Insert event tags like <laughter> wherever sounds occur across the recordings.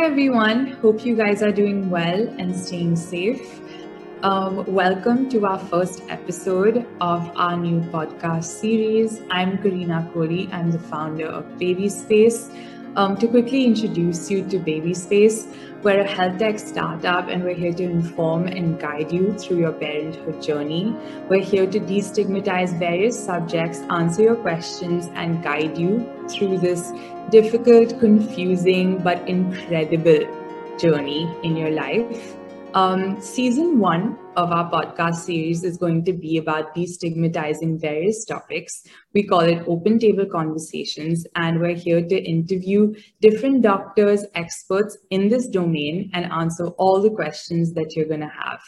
Hi, everyone. Hope you guys are doing well and staying safe. Um, welcome to our first episode of our new podcast series. I'm Karina Kohli. I'm the founder of Baby Space. Um, to quickly introduce you to Baby Space, we're a health tech startup and we're here to inform and guide you through your parenthood journey. We're here to destigmatize various subjects, answer your questions, and guide you through this difficult, confusing, but incredible journey in your life. Um, season one of our podcast series is going to be about destigmatizing various topics. We call it Open Table Conversations, and we're here to interview different doctors, experts in this domain, and answer all the questions that you're going to have.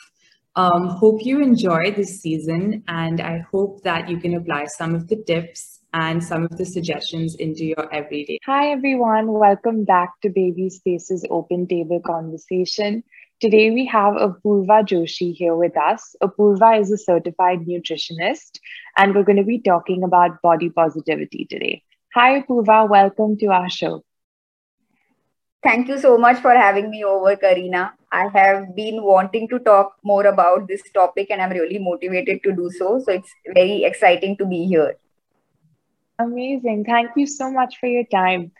Um, hope you enjoy this season, and I hope that you can apply some of the tips and some of the suggestions into your everyday. Hi, everyone. Welcome back to Baby Space's Open Table Conversation. Today we have Apoorva Joshi here with us. Apoorva is a certified nutritionist, and we're going to be talking about body positivity today. Hi, Apoorva. Welcome to our show. Thank you so much for having me over, Karina. I have been wanting to talk more about this topic, and I'm really motivated to do so. So it's very exciting to be here. Amazing. Thank you so much for your time.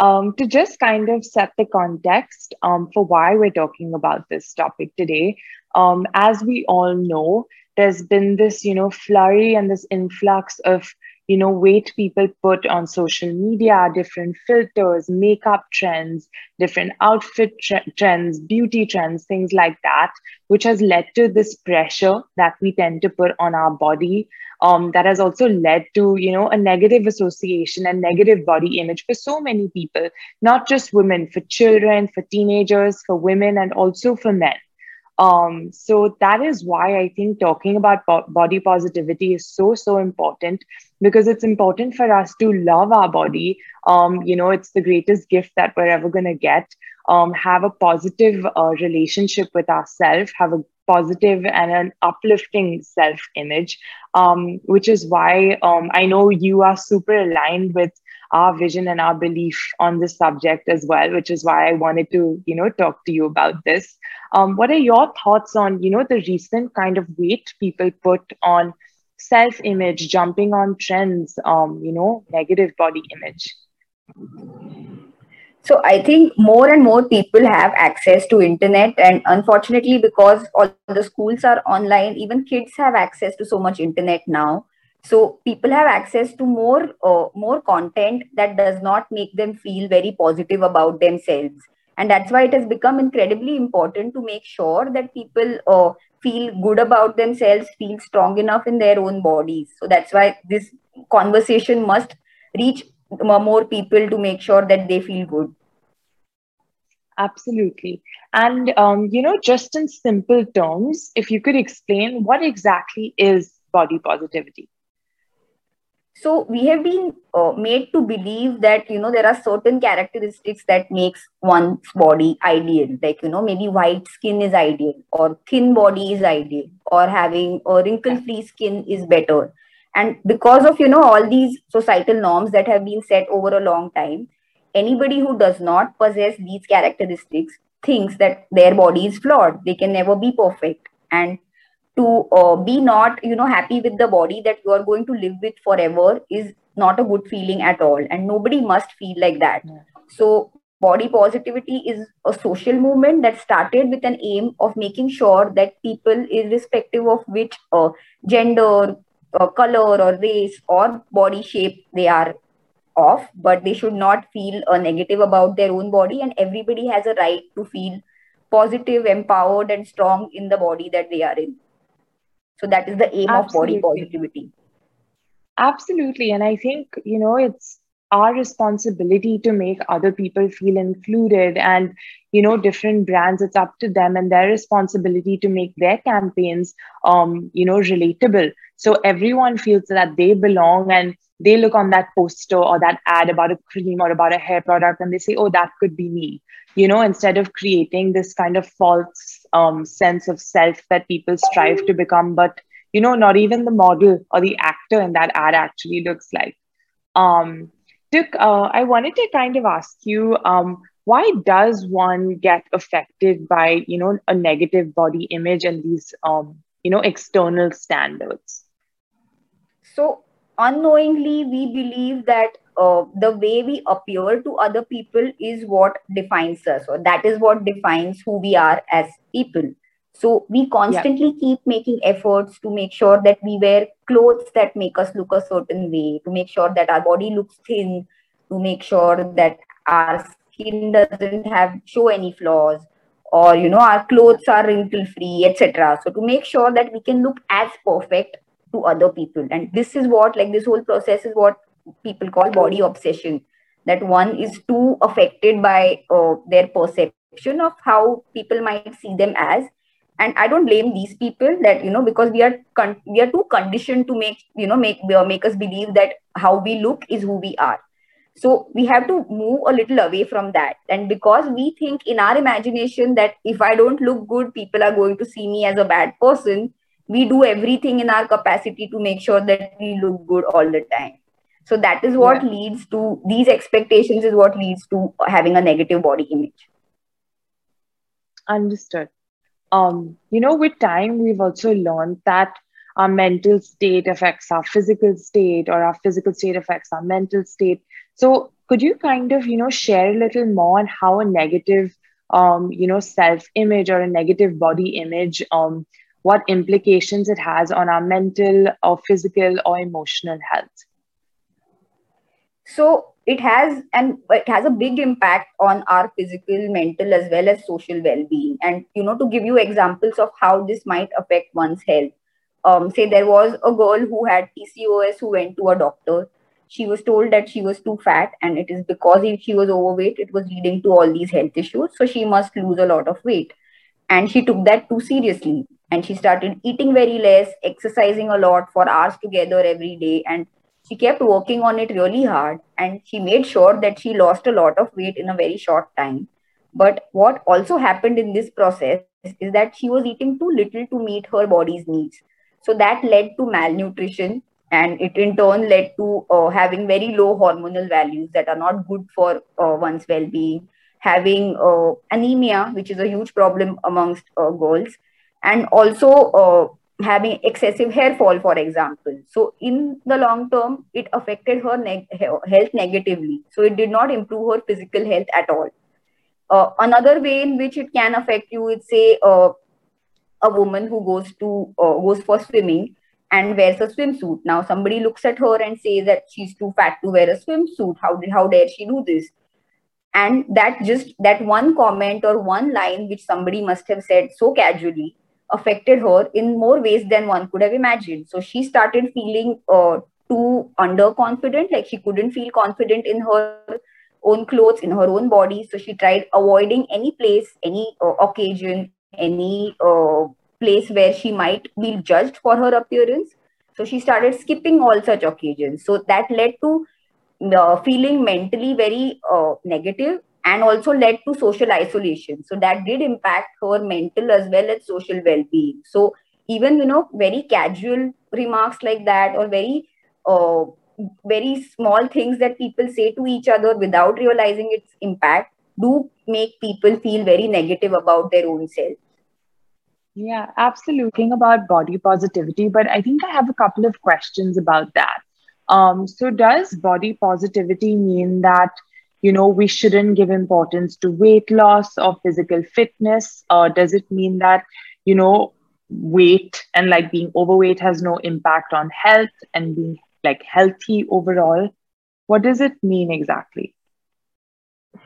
Um, to just kind of set the context um, for why we're talking about this topic today, um, as we all know, there's been this, you know, flurry and this influx of, you know, weight people put on social media, different filters, makeup trends, different outfit tre- trends, beauty trends, things like that, which has led to this pressure that we tend to put on our body um, that has also led to you know a negative association and negative body image for so many people not just women for children for teenagers for women and also for men um, so that is why i think talking about bo- body positivity is so so important because it's important for us to love our body. Um, you know it's the greatest gift that we're ever going to get. Um, have a positive uh, relationship with ourselves have a positive and an uplifting self image, um, which is why um, I know you are super aligned with our vision and our belief on this subject as well, which is why I wanted to, you know, talk to you about this. Um, what are your thoughts on, you know, the recent kind of weight people put on self image, jumping on trends, um, you know, negative body image? so i think more and more people have access to internet and unfortunately because all the schools are online even kids have access to so much internet now so people have access to more uh, more content that does not make them feel very positive about themselves and that's why it has become incredibly important to make sure that people uh, feel good about themselves feel strong enough in their own bodies so that's why this conversation must reach more people to make sure that they feel good Absolutely. And, um, you know, just in simple terms, if you could explain what exactly is body positivity? So we have been uh, made to believe that, you know, there are certain characteristics that makes one's body ideal. Like, you know, maybe white skin is ideal or thin body is ideal or having a wrinkle-free skin is better. And because of, you know, all these societal norms that have been set over a long time, anybody who does not possess these characteristics thinks that their body is flawed they can never be perfect and to uh, be not you know happy with the body that you are going to live with forever is not a good feeling at all. And nobody must feel like that. Yeah. so body positivity is a social movement that started with an aim of making sure that people irrespective of which uh, gender uh, color or race or body shape they are off but they should not feel uh, negative about their own body. And everybody has a right to feel positive empowered and strong in the body that they are in so that is the aim absolutely. of body positivity. Absolutely. And i think you know it's our responsibility to make other people feel included and you know different brands it's up to them and their responsibility to make their campaigns um you know relatable. So everyone feels that they belong and they look on that poster or that ad about a cream or about a hair product and they say, oh, that could be me, you know, instead of creating this kind of false um, sense of self that people strive to become. But, you know, not even the model or the actor in that ad actually looks like. Um, Duke, uh, I wanted to kind of ask you, um, why does one get affected by, you know, a negative body image and these, um, you know, external standards? So unknowingly, we believe that uh, the way we appear to other people is what defines us, or that is what defines who we are as people. So we constantly yeah. keep making efforts to make sure that we wear clothes that make us look a certain way, to make sure that our body looks thin, to make sure that our skin doesn't have show any flaws, or you know our clothes are wrinkle free, etc. So to make sure that we can look as perfect to other people, and this is what like this whole process is what people call body obsession. That one is too affected by uh, their perception of how people might see them as. And i don't blame these people that you know because we are con- we are too conditioned to make you know make make us believe that how we look is who we are. So we have to move a little away from that. And because we think in our imagination that if i don't look good people are going to see me as a bad person we do everything in our capacity to make sure that we look good all the time so that is what yeah. leads to these expectations is what leads to having a negative body image understood um, you know, with time, we've also learned that our mental state affects our physical state, or our physical state affects our mental state. So, could you kind of, you know, share a little more on how a negative, um, you know, self-image or a negative body image, um, what implications it has on our mental or physical or emotional health? So, it has and it has a big impact on our physical mental as well as social well-being. And you know to give you examples of how this might affect one's health um, say there was a girl who had pcos who went to a doctor. She was told that she was too fat and it is because she was overweight it was leading to all these health issues. So she must lose a lot of weight. And she took that too seriously and she started eating very less exercising a lot for hours together every day. And she kept working on it really hard. And she made sure that she lost a lot of weight in a very short time. But what also happened in this process is that she was eating too little to meet her body's needs. So that led to malnutrition. And it in turn led to uh, having very low hormonal values that are not good for uh, one's well-being. Having uh, anemia which is a huge problem amongst uh, girls and also uh, having excessive hair fall for example. So in the long term it affected her neg- health negatively. So it did not improve her physical health at all. Uh, another way in which it can affect you is say uh, a woman who goes to uh, goes for swimming and wears a swimsuit. Now somebody looks at her and says that she's too fat to wear a swimsuit. How did how dare she do this? And that just that one comment or one line which somebody must have said so casually affected her in more ways than one could have imagined. So she started feeling uh, too underconfident, like she couldn't feel confident in her own clothes, in her own body. So she tried avoiding any place, any uh, occasion, any uh, place where she might be judged for her appearance. So she started skipping all such occasions. So that led to uh, feeling mentally very uh, negative and also led to social isolation. So that did impact her mental as well as social well-being. So even you know very casual remarks like that or very uh, very small things that people say to each other without realizing its impact do make people feel very negative about their own self. Yeah absolutely about body positivity but i think i have a couple of questions about that. Um, so does body positivity mean that you know we shouldn't give importance to weight loss or physical fitness or does it mean that you know weight and like being overweight has no impact on health and being like healthy overall? What does it mean exactly?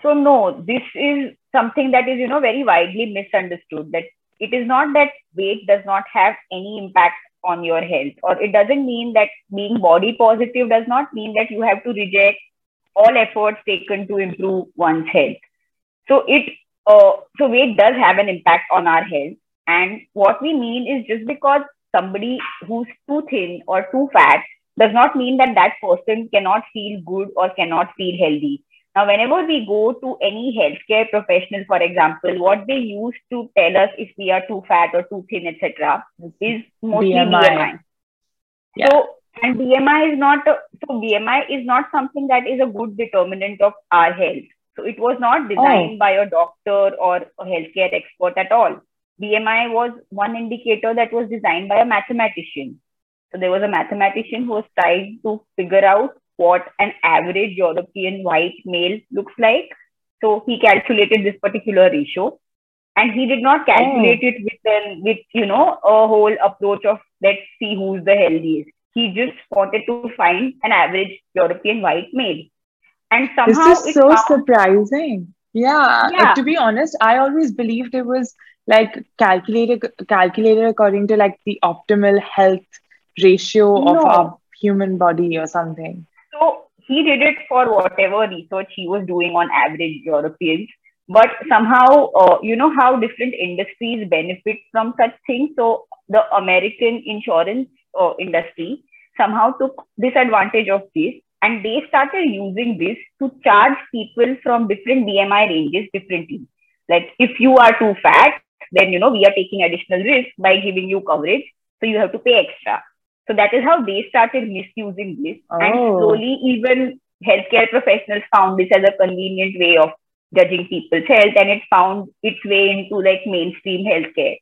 So no this is something that is you know very widely misunderstood that it is not that weight does not have any impact on your health or it doesn't mean that being body positive does not mean that you have to reject all efforts taken to improve one's health. So it uh, so weight does have an impact on our health. And what we mean is just because somebody who's too thin or too fat does not mean that that person cannot feel good or cannot feel healthy. Now, whenever we go to any healthcare professional, for example, what they use to tell us if we are too fat or too thin, etc., is mostly BMI. BMI. Yeah. So And BMI is not, a, so BMI is not something that is a good determinant of our health. So it was not oh. designed oh. by a doctor or a healthcare expert at all. BMI was one indicator that was designed by a mathematician. So there was a mathematician who was trying to figure out what an average European white male looks like. So he calculated this particular ratio and he did not calculate oh. it with an, with you know a whole approach of let's see who's the healthiest. He just wanted to find an average European white male, and somehow this is so found... surprising. Yeah. yeah. to be honest, I always believed it was like calculated calculated according to like the optimal health ratio no. of our human body or something. So he did it for whatever research he was doing on average Europeans but somehow uh, you know how different industries benefit from such things so the american insurance uh, industry somehow took disadvantage of this and they started using this to charge people from different bmi ranges differently like if you are too fat then you know we are taking additional risk by giving you coverage so you have to pay extra so that is how they started misusing this oh. and slowly even healthcare professionals found this as a convenient way of judging people's health and it found its way into like mainstream healthcare.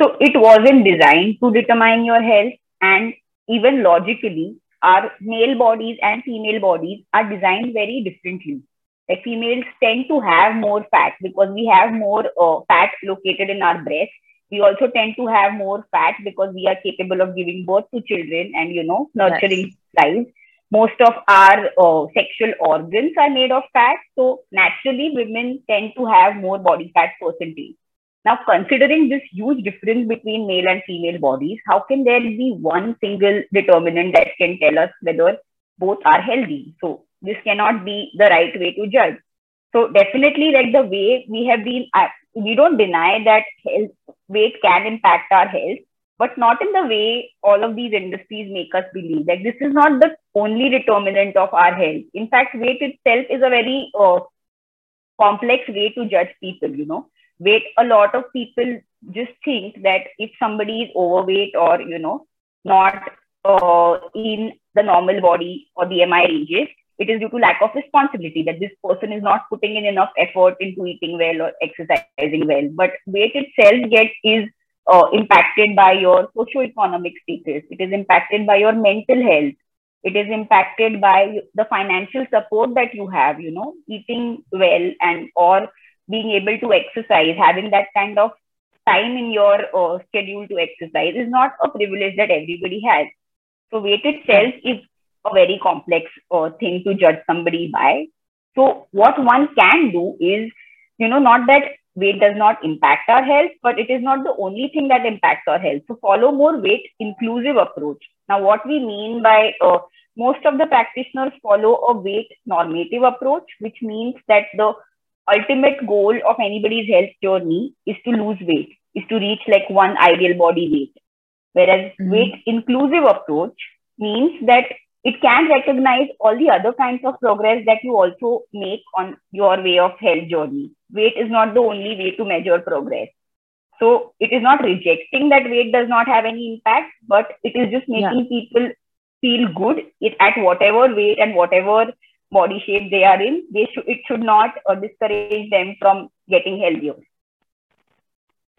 So it wasn't designed to determine your health and even logically, our male bodies and female bodies are designed very differently. Like females tend to have more fat because we have more uh, fat located in our breast. We also tend to have more fat because we are capable of giving birth to children and you know nurturing yes. lives most of our uh, sexual organs are made of fat. So naturally, women tend to have more body fat percentage. Now, considering this huge difference between male and female bodies, how can there be one single determinant that can tell us whether both are healthy? So this cannot be the right way to judge. So definitely, like the way we have been, we don't deny that health, weight can impact our health, but not in the way all of these industries make us believe. Like this is not the only determinant of our health. In fact, weight itself is a very uh, complex way to judge people. You know, weight. A lot of people just think that if somebody is overweight or you know not uh, in the normal body or the BMI ranges, it is due to lack of responsibility that this person is not putting in enough effort into eating well or exercising well. But weight itself gets is uh, impacted by your socio-economic status. It is impacted by your mental health. It is impacted by the financial support that you have, you know, eating well and or being able to exercise, having that kind of time in your uh, schedule to exercise is not a privilege that everybody has. So weight itself is a very complex uh, thing to judge somebody by. So what one can do is, you know, not that weight does not impact our health, but it is not the only thing that impacts our health. So follow more weight inclusive approach. Now, what we mean by uh, most of the practitioners follow a weight normative approach, which means that the ultimate goal of anybody's health journey is to lose weight, is to reach like one ideal body weight. Whereas mm-hmm. weight inclusive approach means that it can recognize all the other kinds of progress that you also make on your way of health journey weight is not the only way to measure progress. So it is not rejecting that weight does not have any impact, but it is just making yeah. people feel good at whatever weight and whatever body shape they are in. They should it should not uh, discourage them from getting healthier.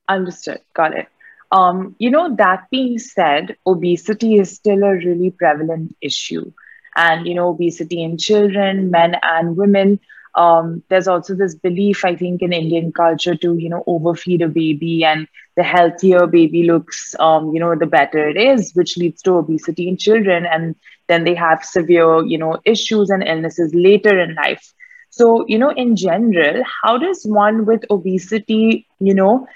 Understood. Got it. Um, you know, that being said, obesity is still a really prevalent issue. And, you know, obesity in children, men and women um, there's also this belief, I think, in Indian culture to, you know, overfeed a baby and the healthier baby looks, um, you know, the better it is, which leads to obesity in children. And then they have severe, you know, issues and illnesses later in life. So, you know, in general, how does one with obesity, you know,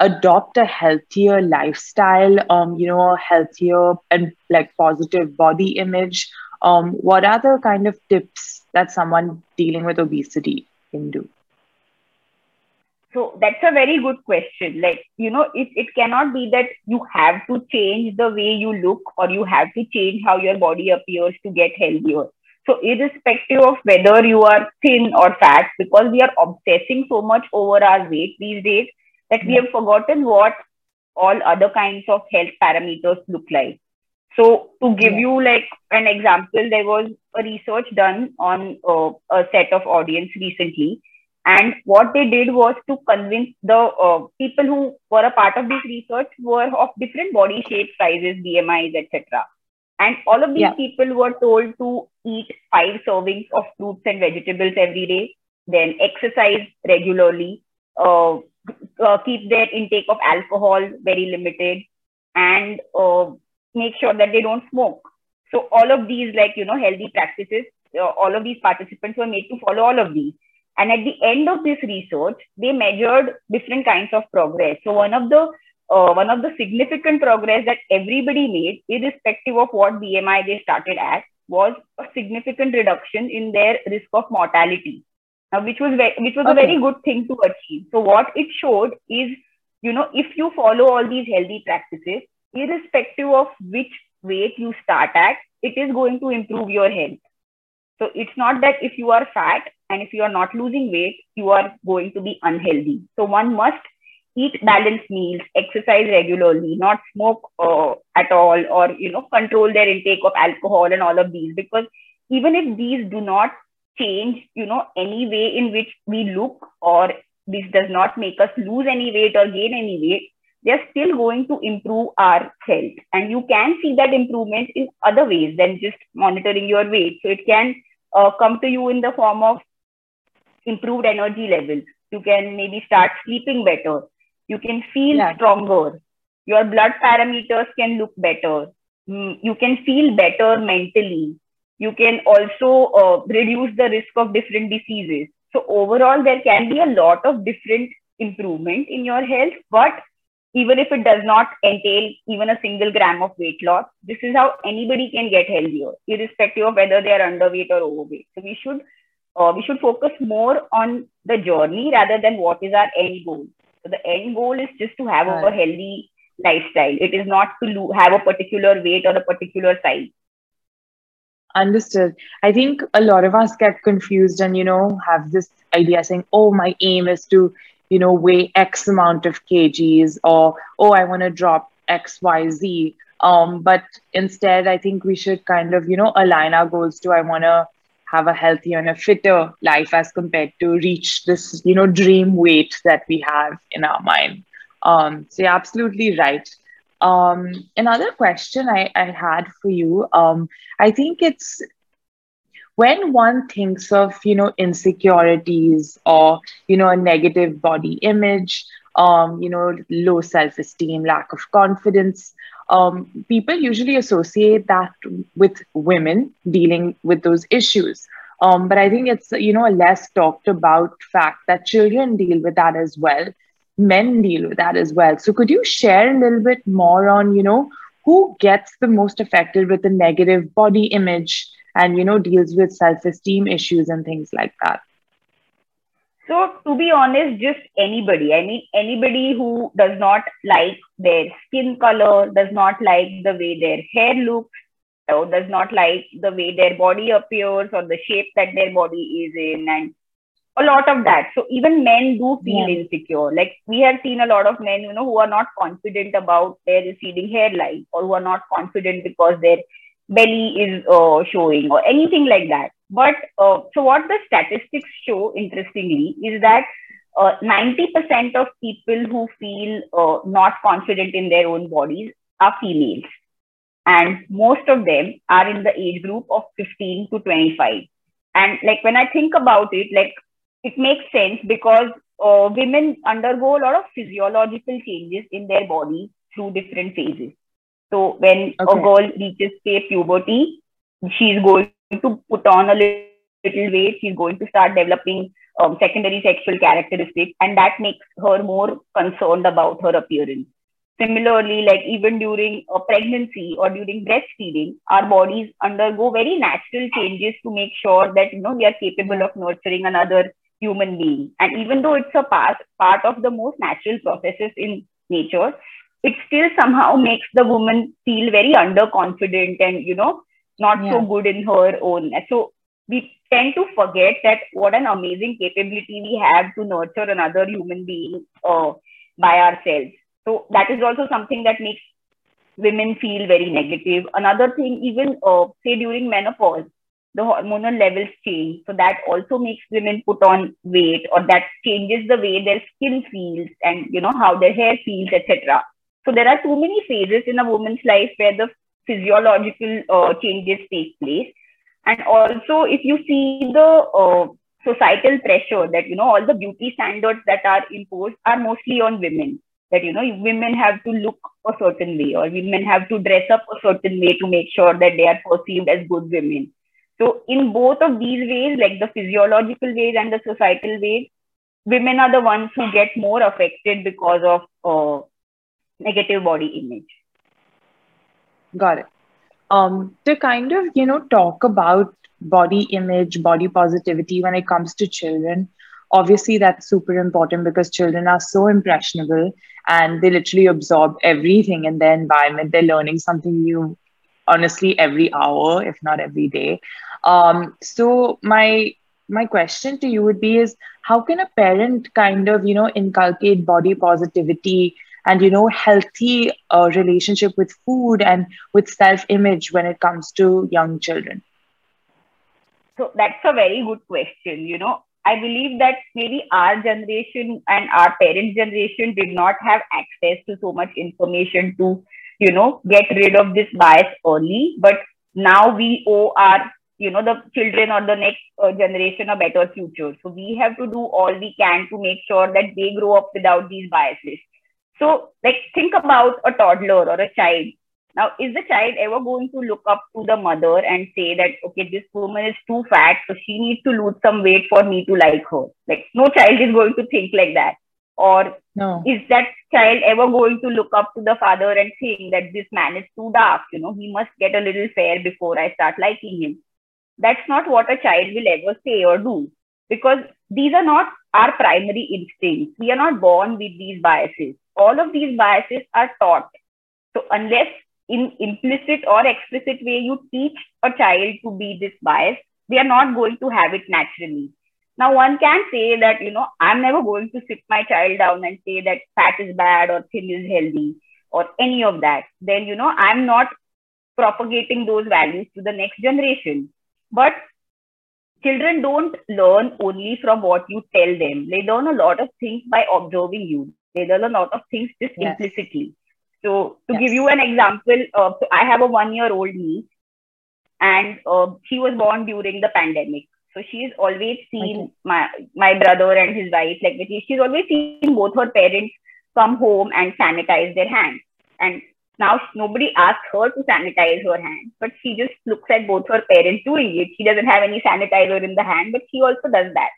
adopt a healthier lifestyle, um, you know, a healthier and like positive body image? Um, what are the kind of tips that someone dealing with obesity can do? So that's a very good question. Like, you know, it, it cannot be that you have to change the way you look or you have to change how your body appears to get healthier. So, irrespective of whether you are thin or fat, because we are obsessing so much over our weight these days that we have forgotten what all other kinds of health parameters look like. So to give you like an example, there was a research done on uh, a set of audience recently, and what they did was to convince the uh, people who were a part of this research were of different body shape, sizes, BMIs, etc. And all of these yeah. people were told to eat five servings of fruits and vegetables every day, then exercise regularly, uh, uh, keep their intake of alcohol very limited, and uh, make sure that they don't smoke. So all of these, like, you know, healthy practices, uh, all of these participants were made to follow all of these. And at the end of this research, they measured different kinds of progress. So one of the uh, one of the significant progress that everybody made, irrespective of what BMI they started at, was a significant reduction in their risk of mortality, uh, which was ve- which was okay. a very good thing to achieve. So what it showed is, you know, if you follow all these healthy practices, irrespective of which weight you start at, it is going to improve your health. So it's not that if you are fat and if you are not losing weight, you are going to be unhealthy. So one must eat balanced meals, exercise regularly, not smoke uh, at all, or you know control their intake of alcohol and all of these. Because even if these do not change, you know, any way in which we look, or this does not make us lose any weight or gain any weight, they're still going to improve our health. And you can see that improvement in other ways than just monitoring your weight. So it can uh, come to you in the form of improved energy levels. You can maybe start sleeping better. You can feel yeah. stronger. Your blood parameters can look better. Mm, you can feel better mentally. You can also uh, reduce the risk of different diseases. So overall, there can be a lot of different improvement in your health, but even if it does not entail even a single gram of weight loss, this is how anybody can get healthier, irrespective of whether they are underweight or overweight. So we should uh, we should focus more on the journey rather than what is our end goal. So the end goal is just to have right. a healthy lifestyle. It is not to lo- have a particular weight or a particular size. Understood. I think a lot of us get confused and you know have this idea saying, "Oh, my aim is to you know, weigh X amount of kgs or, oh, I want to drop X, Y, Z. Um, but instead, I think we should kind of, you know, align our goals to I want to have a healthier and a fitter life as compared to reach this, you know, dream weight that we have in our mind. Um, so you're absolutely right. Um, another question I, I had for you, um, I think it's when one thinks of you know insecurities or you know a negative body image um, you know low self-esteem lack of confidence um, people usually associate that with women dealing with those issues. Um, but i think it's you know a less talked about fact that children deal with that as well. Men deal with that as well. So could you share a little bit more on you know who gets the most affected with the negative body image and you know deals with self-esteem issues and things like that so to be honest just anybody. I mean anybody who does not like their skin color does not like the way their hair looks or does not like the way their body appears or the shape that their body is in and a lot of that. So even men do feel yeah. insecure. Like we have seen a lot of men you know who are not confident about their receding hairline or who are not confident because their belly is uh, showing or anything like that. But uh, so what the statistics show, interestingly, is that uh, 90% of people who feel uh, not confident in their own bodies are females. And most of them are in the age group of 15 to 25. And like when I think about it, like it makes sense because uh, women undergo a lot of physiological changes in their bodies through different phases. So when okay. a girl reaches say puberty, she's going to put on a little weight. She's going to start developing um, secondary sexual characteristics, and that makes her more concerned about her appearance. Similarly, like even during a pregnancy or during breastfeeding, our bodies undergo very natural changes to make sure that you know we are capable of nurturing another human being. And even though it's a part part of the most natural processes in nature, it still somehow makes the woman feel very underconfident and you know not yeah. so good in her own so we tend to forget that what an amazing capability we have to nurture another human being uh, by ourselves so that is also something that makes women feel very negative. Another thing, even uh, say during menopause, the hormonal levels change. So that also makes women put on weight or that changes the way their skin feels and you know how their hair feels, etc. So there are too many phases in a woman's life where the physiological uh, changes take place. And also, if you see the uh, societal pressure that you know all the beauty standards that are imposed are mostly on women that you know women have to look a certain way or women have to dress up a certain way to make sure that they are perceived as good women so in both of these ways like the physiological ways and the societal ways women are the ones who get more affected because of uh, negative body image got it um, to kind of you know talk about body image, body positivity when it comes to children. Obviously, that's super important because children are so impressionable and they literally absorb everything in their environment. They're learning something new, honestly, every hour, if not every day. Um, so my my question to you would be is how can a parent kind of you know inculcate body positivity and you know healthy uh, relationship with food and with self image when it comes to young children so that's a very good question. You know, I believe that maybe our generation and our parents' generation did not have access to so much information to, you know, get rid of this bias early. But now we owe our, you know, the children or the next uh, generation a better future. So we have to do all we can to make sure that they grow up without these biases. So, like, think about a toddler or a child now, is the child ever going to look up to the mother and say that, okay, this woman is too fat, so she needs to lose some weight for me to like her? Like, no child is going to think like that. Or no. is that child ever going to look up to the father and think that this man is too dark? You know, he must get a little fair before I start liking him. That's not what a child will ever say or do because these are not our primary instincts. We are not born with these biases. All of these biases are taught. So unless in implicit or explicit way you teach a child to be this bias, they are not going to have it naturally. Now, one can say that, you know, I'm never going to sit my child down and say that fat is bad or thin is healthy or any of that. Then, you know, I'm not propagating those values to the next generation. But children don't learn only from what you tell them. They learn a lot of things by observing you. They learn a lot of things just yes. implicitly. So to yes. give you an example, uh, so I have a one-year-old niece, and uh, she was born during the pandemic. So she's always seen okay. my my brother and his wife like she's always seen both her parents come home and sanitize their hands. And now nobody asks her to sanitize her hand, but she just looks at both her parents doing it. She doesn't have any sanitizer in the hand, but she also does that.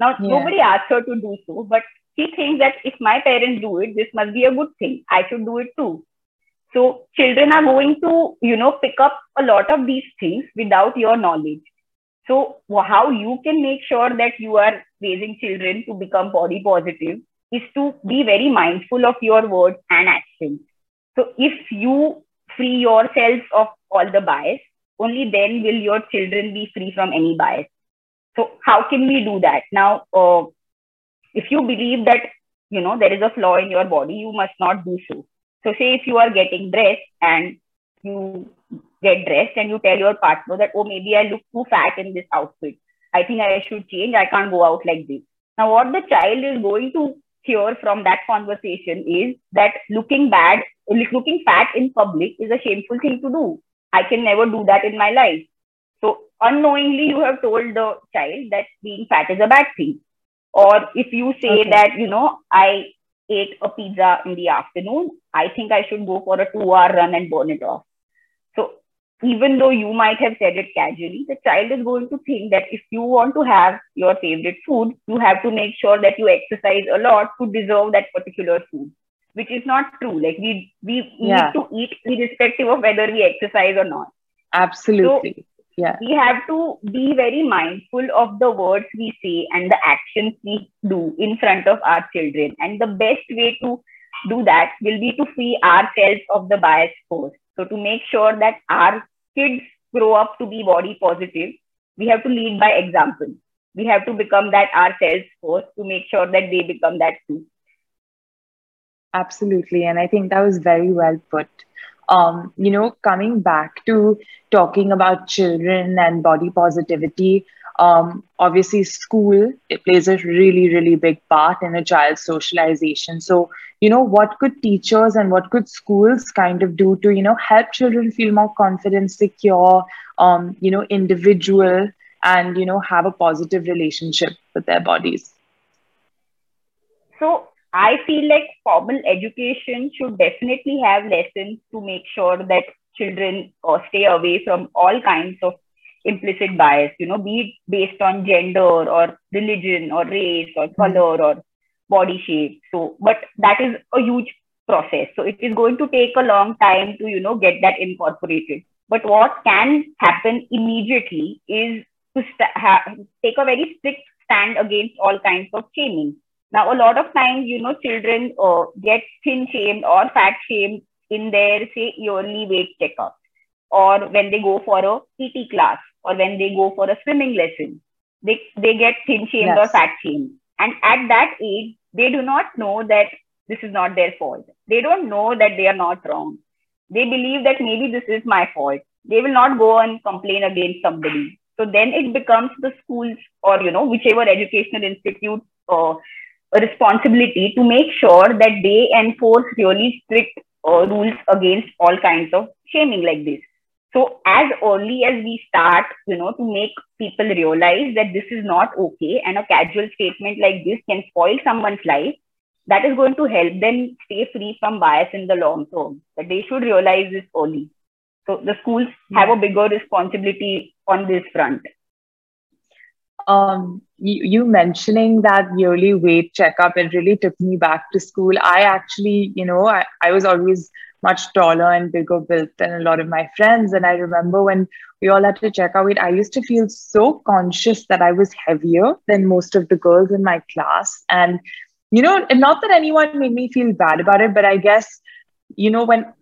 Now yeah. nobody asks her to do so, but she thinks that if my parents do it, this must be a good thing. I should do it too. So children are going to, you know, pick up a lot of these things without your knowledge. So how you can make sure that you are raising children to become body positive is to be very mindful of your words and actions. So if you free yourself of all the bias, only then will your children be free from any bias. So how can we do that? Now, uh, if you believe that you know there is a flaw in your body you must not do so so say if you are getting dressed and you get dressed and you tell your partner that oh maybe i look too fat in this outfit i think i should change i can't go out like this now what the child is going to hear from that conversation is that looking bad looking fat in public is a shameful thing to do i can never do that in my life so unknowingly you have told the child that being fat is a bad thing or if you say okay. that, you know, I ate a pizza in the afternoon, I think I should go for a two hour run and burn it off. So even though you might have said it casually, the child is going to think that if you want to have your favorite food, you have to make sure that you exercise a lot to deserve that particular food, which is not true. Like we we yeah. need to eat irrespective of whether we exercise or not. Absolutely. So yeah we have to be very mindful of the words we say and the actions we do in front of our children and the best way to do that will be to free ourselves of the bias force so to make sure that our kids grow up to be body positive we have to lead by example we have to become that ourselves first to make sure that they become that too absolutely. And i think that was very well put. Um, you know, coming back to talking about children and body positivity, um, obviously school it plays a really really big part in a child's socialization. So you know what could teachers and what could schools kind of do to you know help children feel more confident secure um, you know individual and you know have a positive relationship with their bodies? So i feel like formal education should definitely have lessons to make sure that children uh, stay away from all kinds of implicit bias, you know, be it based on gender or religion or race or hmm. color or body shape. So, but that is a huge process. So it is going to take a long time to, you know, get that incorporated. But what can happen immediately is to st- ha- take a very strict stand against all kinds of shaming. Now, a lot of times, you know, children uh, get thin shamed or fat shamed in their, say, yearly weight checkup or when they go for a PT class or when they go for a swimming lesson. They, they get thin shamed yes. or fat shamed. And at that age, they do not know that this is not their fault. They don't know that they are not wrong. They believe that maybe this is my fault. They will not go and complain against somebody. So then it becomes the schools or, you know, whichever educational institute uh, responsibility to make sure that they enforce really strict uh, rules against all kinds of shaming like this. So as early as we start, you know, to make people realize that this is not okay and a casual statement like this can spoil someone's life, that is going to help them stay free from bias in the long term. That they should realize this early. So the schools have a bigger responsibility on this front. Um, you, mentioning that yearly weight checkup, it really took me back to school. I actually, you know, I, I was always much taller and bigger built than a lot of my friends. And I remember when we all had to check our weight, I used to feel so conscious that I was heavier than most of the girls in my class. And, you know, not that anyone made me feel bad about it, but I guess, you know, when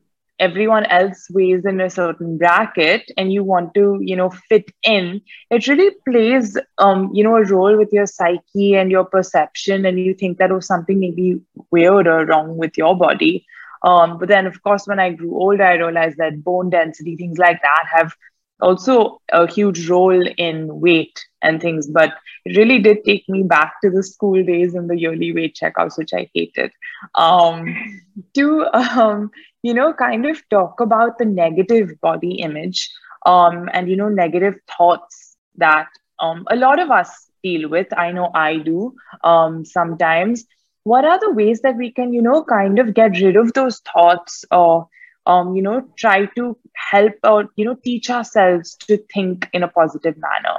everyone else weighs in a certain bracket and you want to you know fit in it really plays um you know a role with your psyche and your perception and you think that oh something may be weird or wrong with your body. Um, but then, of course, when I grew older, I realized that bone density, things like that, have also a huge role in weight and things. But it really did take me back to the school days and the yearly weight checkups, which I hated. Um, <laughs> to, um, you know, kind of talk about the negative body image um, and, you know, negative thoughts that um, a lot of us deal with. I know I do um, sometimes what are the ways that we can you know kind of get rid of those thoughts or um, you know try to help or you know teach ourselves to think in a positive manner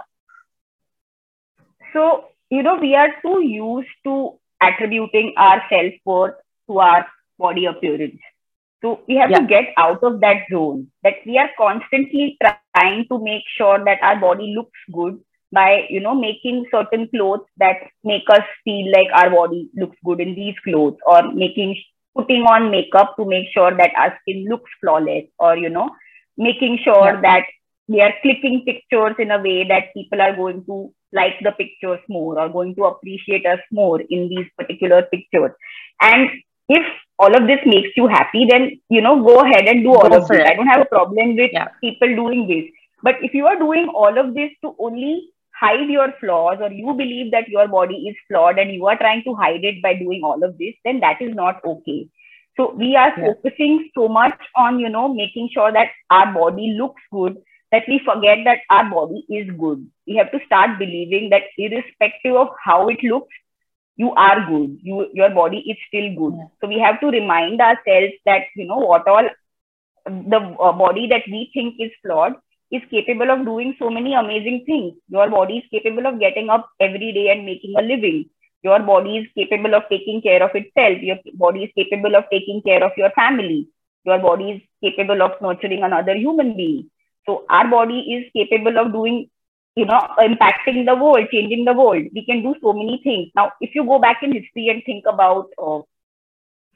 so you know we are too used to attributing our self-worth to our body appearance so we have yeah. to get out of that zone that we are constantly trying to make sure that our body looks good by you know making certain clothes that make us feel like our body looks good in these clothes or making putting on makeup to make sure that our skin looks flawless or you know making sure yeah. that we are clicking pictures in a way that people are going to like the pictures more or going to appreciate us more in these particular pictures and if all of this makes you happy then you know go ahead and do all go of this it. i don't have a problem with yeah. people doing this but if you are doing all of this to only hide your flaws or you believe that your body is flawed and you are trying to hide it by doing all of this, then that is not okay. So we are yeah. focusing so much on, you know, making sure that our body looks good that we forget that our body is good. We have to start believing that irrespective of how it looks, you are good. You, your body is still good. Yeah. So we have to remind ourselves that, you know, what all the uh, body that we think is flawed is capable of doing so many amazing things. Your body is capable of getting up every day and making a living. Your body is capable of taking care of itself. Your body is capable of taking care of your family. Your body is capable of nurturing another human being. So our body is capable of doing, you know, impacting the world, changing the world. We can do so many things. Now, if you go back in history and think about uh,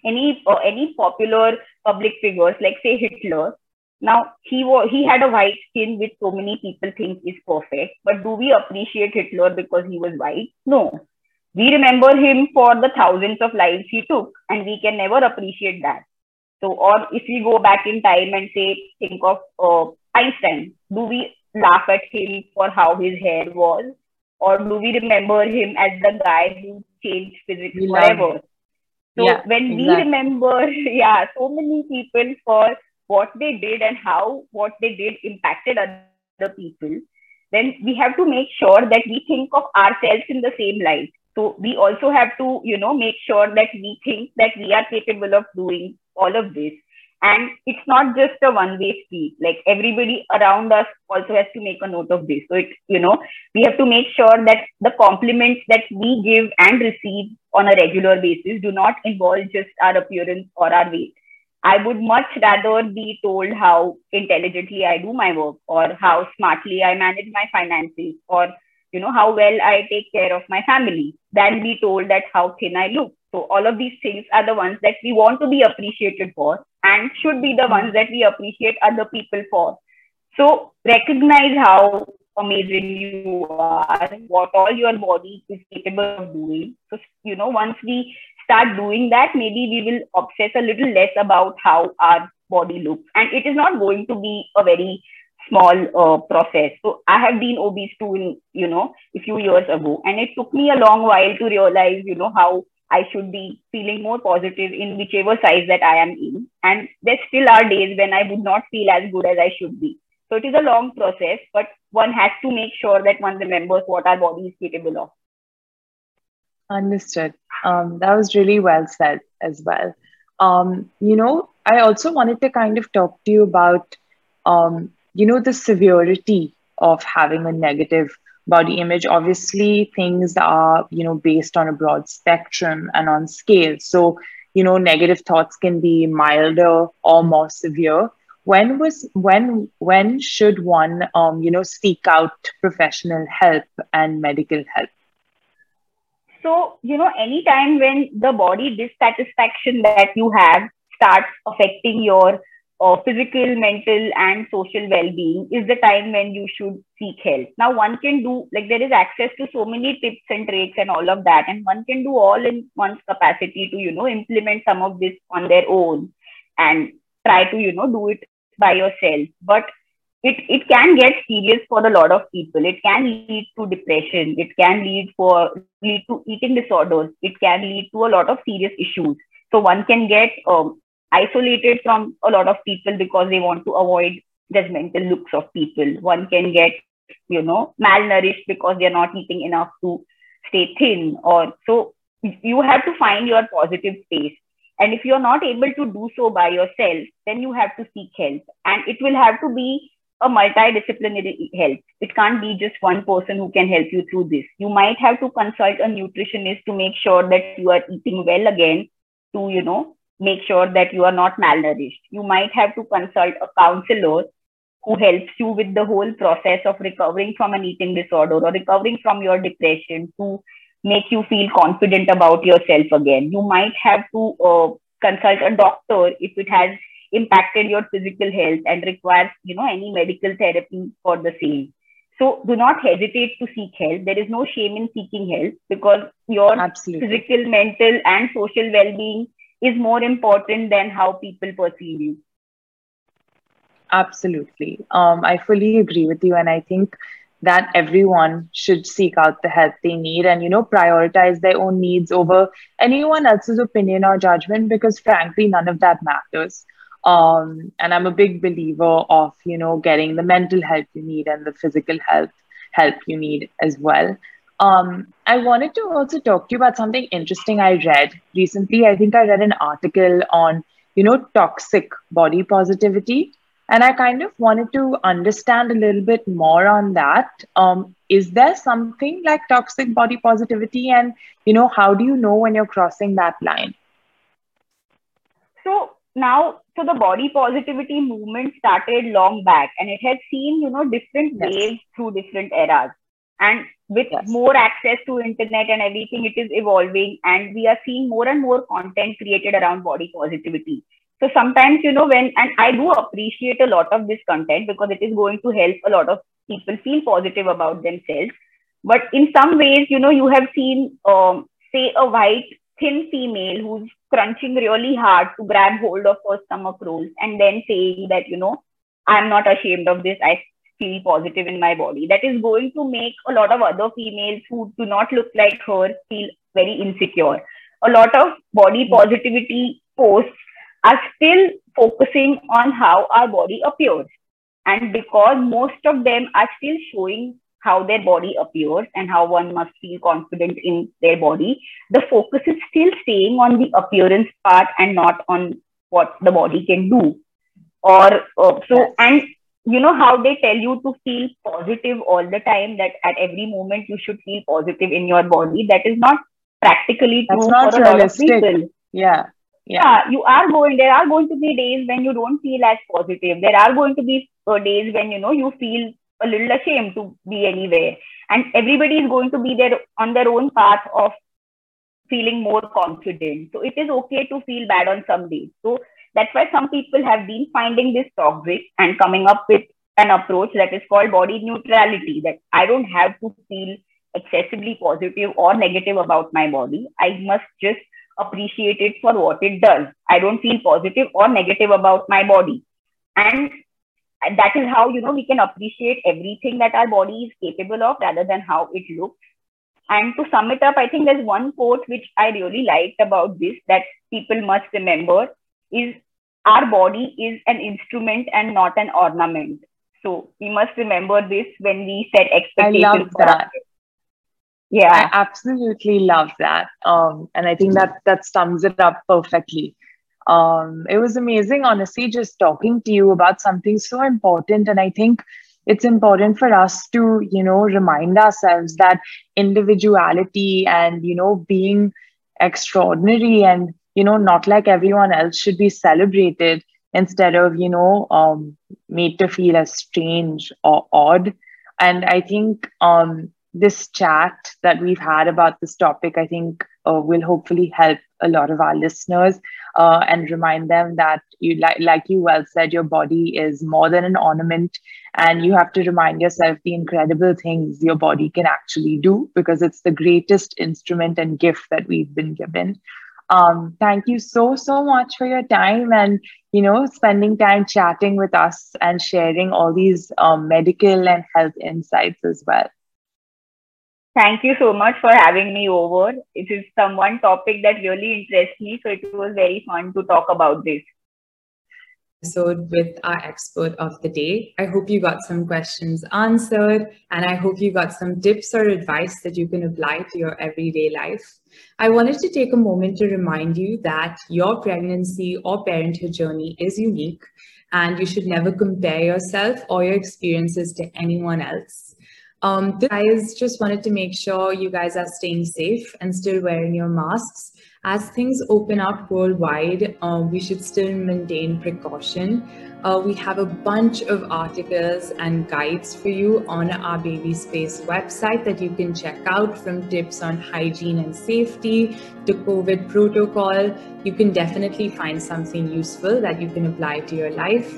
any uh, any popular public figures, like say Hitler, now he was he had a white skin which so many people think is perfect, but do we appreciate Hitler because he was white? No. We remember him for the thousands of lives he took, and we can never appreciate that. So, or if we go back in time and say, think of uh, Einstein, do we laugh at him for how his hair was? Or do we remember him as the guy who changed physics we forever? So yeah, when exactly. we remember, <laughs> yeah, so many people for what they did and how what they did impacted other people, then we have to make sure that we think of ourselves in the same light. So we also have to, you know, make sure that we think that we are capable of doing all of this. And it's not just a one way street. Like everybody around us also has to make a note of this. So it, you know, we have to make sure that the compliments that we give and receive on a regular basis do not involve just our appearance or our weight. I would much rather be told how intelligently I do my work or how smartly I manage my finances or you know how well I take care of my family than be told that how thin I look. So all of these things are the ones that we want to be appreciated for and should be the ones that we appreciate other people for. So recognize how amazing you are, what all your body is capable of doing. So, you know, once we start doing that, maybe we will obsess a little less about how our body looks. And it is not going to be a very small uh, process. So I have been obese too, in, you know, a few years ago. And it took me a long while to realize, you know, how I should be feeling more positive in whichever size that I am in. And there still are days when I would not feel as good as I should be. So it is a long process, but one has to make sure that one remembers what our body is capable of. Understood. Um, that was really well said as well. Um, you know, I also wanted to kind of talk to you about, um, you know, the severity of having a negative body image. Obviously, things are, you know, based on a broad spectrum and on scale. So, you know, negative thoughts can be milder or more severe. When was when when should one, um, you know, seek out professional help and medical help? So, you know, anytime when the body dissatisfaction that you have starts affecting your uh, physical, mental, and social well being is the time when you should seek help. Now, one can do, like, there is access to so many tips and tricks and all of that, and one can do all in one's capacity to, you know, implement some of this on their own and try to, you know, do it by yourself. But it, it can get serious for a lot of people. It can lead to depression. It can lead for lead to eating disorders. It can lead to a lot of serious issues. So one can get um, isolated from a lot of people because they want to avoid judgmental looks of people. One can get, you know, malnourished because they're not eating enough to stay thin. Or so you have to find your positive space. And if you're not able to do so by yourself, then you have to seek help. And it will have to be a multidisciplinary help. It can't be just one person who can help you through this. You might have to consult a nutritionist to make sure that you are eating well again, to, you know, make sure that you are not malnourished. You might have to consult a counselor who helps you with the whole process of recovering from an eating disorder or recovering from your depression to make you feel confident about yourself again. You might have to uh, consult a doctor if it has impacted your physical health and requires you know any medical therapy for the same so do not hesitate to seek help there is no shame in seeking help because your Absolutely. physical mental and social well-being is more important than how people perceive you. Absolutely. Um, i fully agree with you and i think that everyone should seek out the help they need and you know prioritize their own needs over anyone else's opinion or judgment because frankly none of that matters. Um, and I'm a big believer of, you know, getting the mental health you need and the physical health help you need as well. Um, I wanted to also talk to you about something interesting I read recently. I think I read an article on, you know, toxic body positivity. And I kind of wanted to understand a little bit more on that. Um, is there something like toxic body positivity? And, you know, how do you know when you're crossing that line? So, now so the body positivity movement started long back and it has seen you know different yes. waves through different eras and with yes. more access to internet and everything it is evolving and we are seeing more and more content created around body positivity so sometimes you know when and i do appreciate a lot of this content because it is going to help a lot of people feel positive about themselves but in some ways you know you have seen um, say a white thin female who's crunching really hard to grab hold of her stomach rolls and then saying that, you know, I'm not ashamed of this. I feel positive in my body. That is going to make a lot of other females who do not look like her feel very insecure. A lot of body positivity posts are still focusing on how our body appears. And because most of them are still showing how their body appears and how one must feel confident in their body, the focus is still staying on the appearance part and not on what the body can do. Or uh, so, and you know how they tell you to feel positive all the time, that at every moment you should feel positive in your body. That is not practically true not for a lot of people Yeah. Yeah. yeah, you are going. There are going to be days when you don't feel as positive. There are going to be uh, days when you know you feel a little ashamed to be anywhere, and everybody is going to be there on their own path of feeling more confident. So it is okay to feel bad on some days. So that's why some people have been finding this toxic and coming up with an approach that is called body neutrality. That I don't have to feel excessively positive or negative about my body. I must just appreciate it for what it does. I don't feel positive or negative about my body. And that is how, you know, we can appreciate everything that our body is capable of rather than how it looks. And to sum it up, I think there's one quote which I really liked about this that people must remember is our body is an instrument and not an ornament. So we must remember this when we set expectations. I love for that. Yeah. I absolutely love that. Um, and I think that that sums it up perfectly. Um, it was amazing, honestly, just talking to you about something so important. And I think it's important for us to, you know, remind ourselves that individuality and, you know, being extraordinary and, you know, not like everyone else should be celebrated instead of, you know, um, made to feel as strange or odd. And I think um, this chat that we've had about this topic, I think uh, will hopefully help a lot of our listeners uh, and remind them that you like like you well said, your body is more than an ornament, and you have to remind yourself the incredible things your body can actually do because it's the greatest instrument and gift that we've been given. Um, thank you so so much for your time and you know spending time chatting with us and sharing all these um, medical and health insights as well. Thank you so much for having me over. It is some one topic that really interests me, so it was very fun to talk about this. Episode with our expert of the day. I hope you got some questions answered, and I hope you got some tips or advice that you can apply to your everyday life. I wanted to take a moment to remind you that your pregnancy or parenthood journey is unique, and you should never compare yourself or your experiences to anyone else. Um, guys just wanted to make sure you guys are staying safe and still wearing your masks. As things open up worldwide, uh, we should still maintain precaution. Uh, we have a bunch of articles and guides for you on our Baby Space website that you can check out from tips on hygiene and safety to COVID protocol. You can definitely find something useful that you can apply to your life.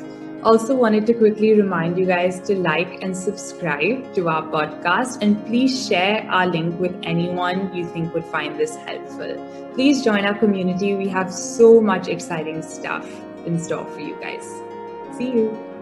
Also, wanted to quickly remind you guys to like and subscribe to our podcast and please share our link with anyone you think would find this helpful. Please join our community. We have so much exciting stuff in store for you guys. See you.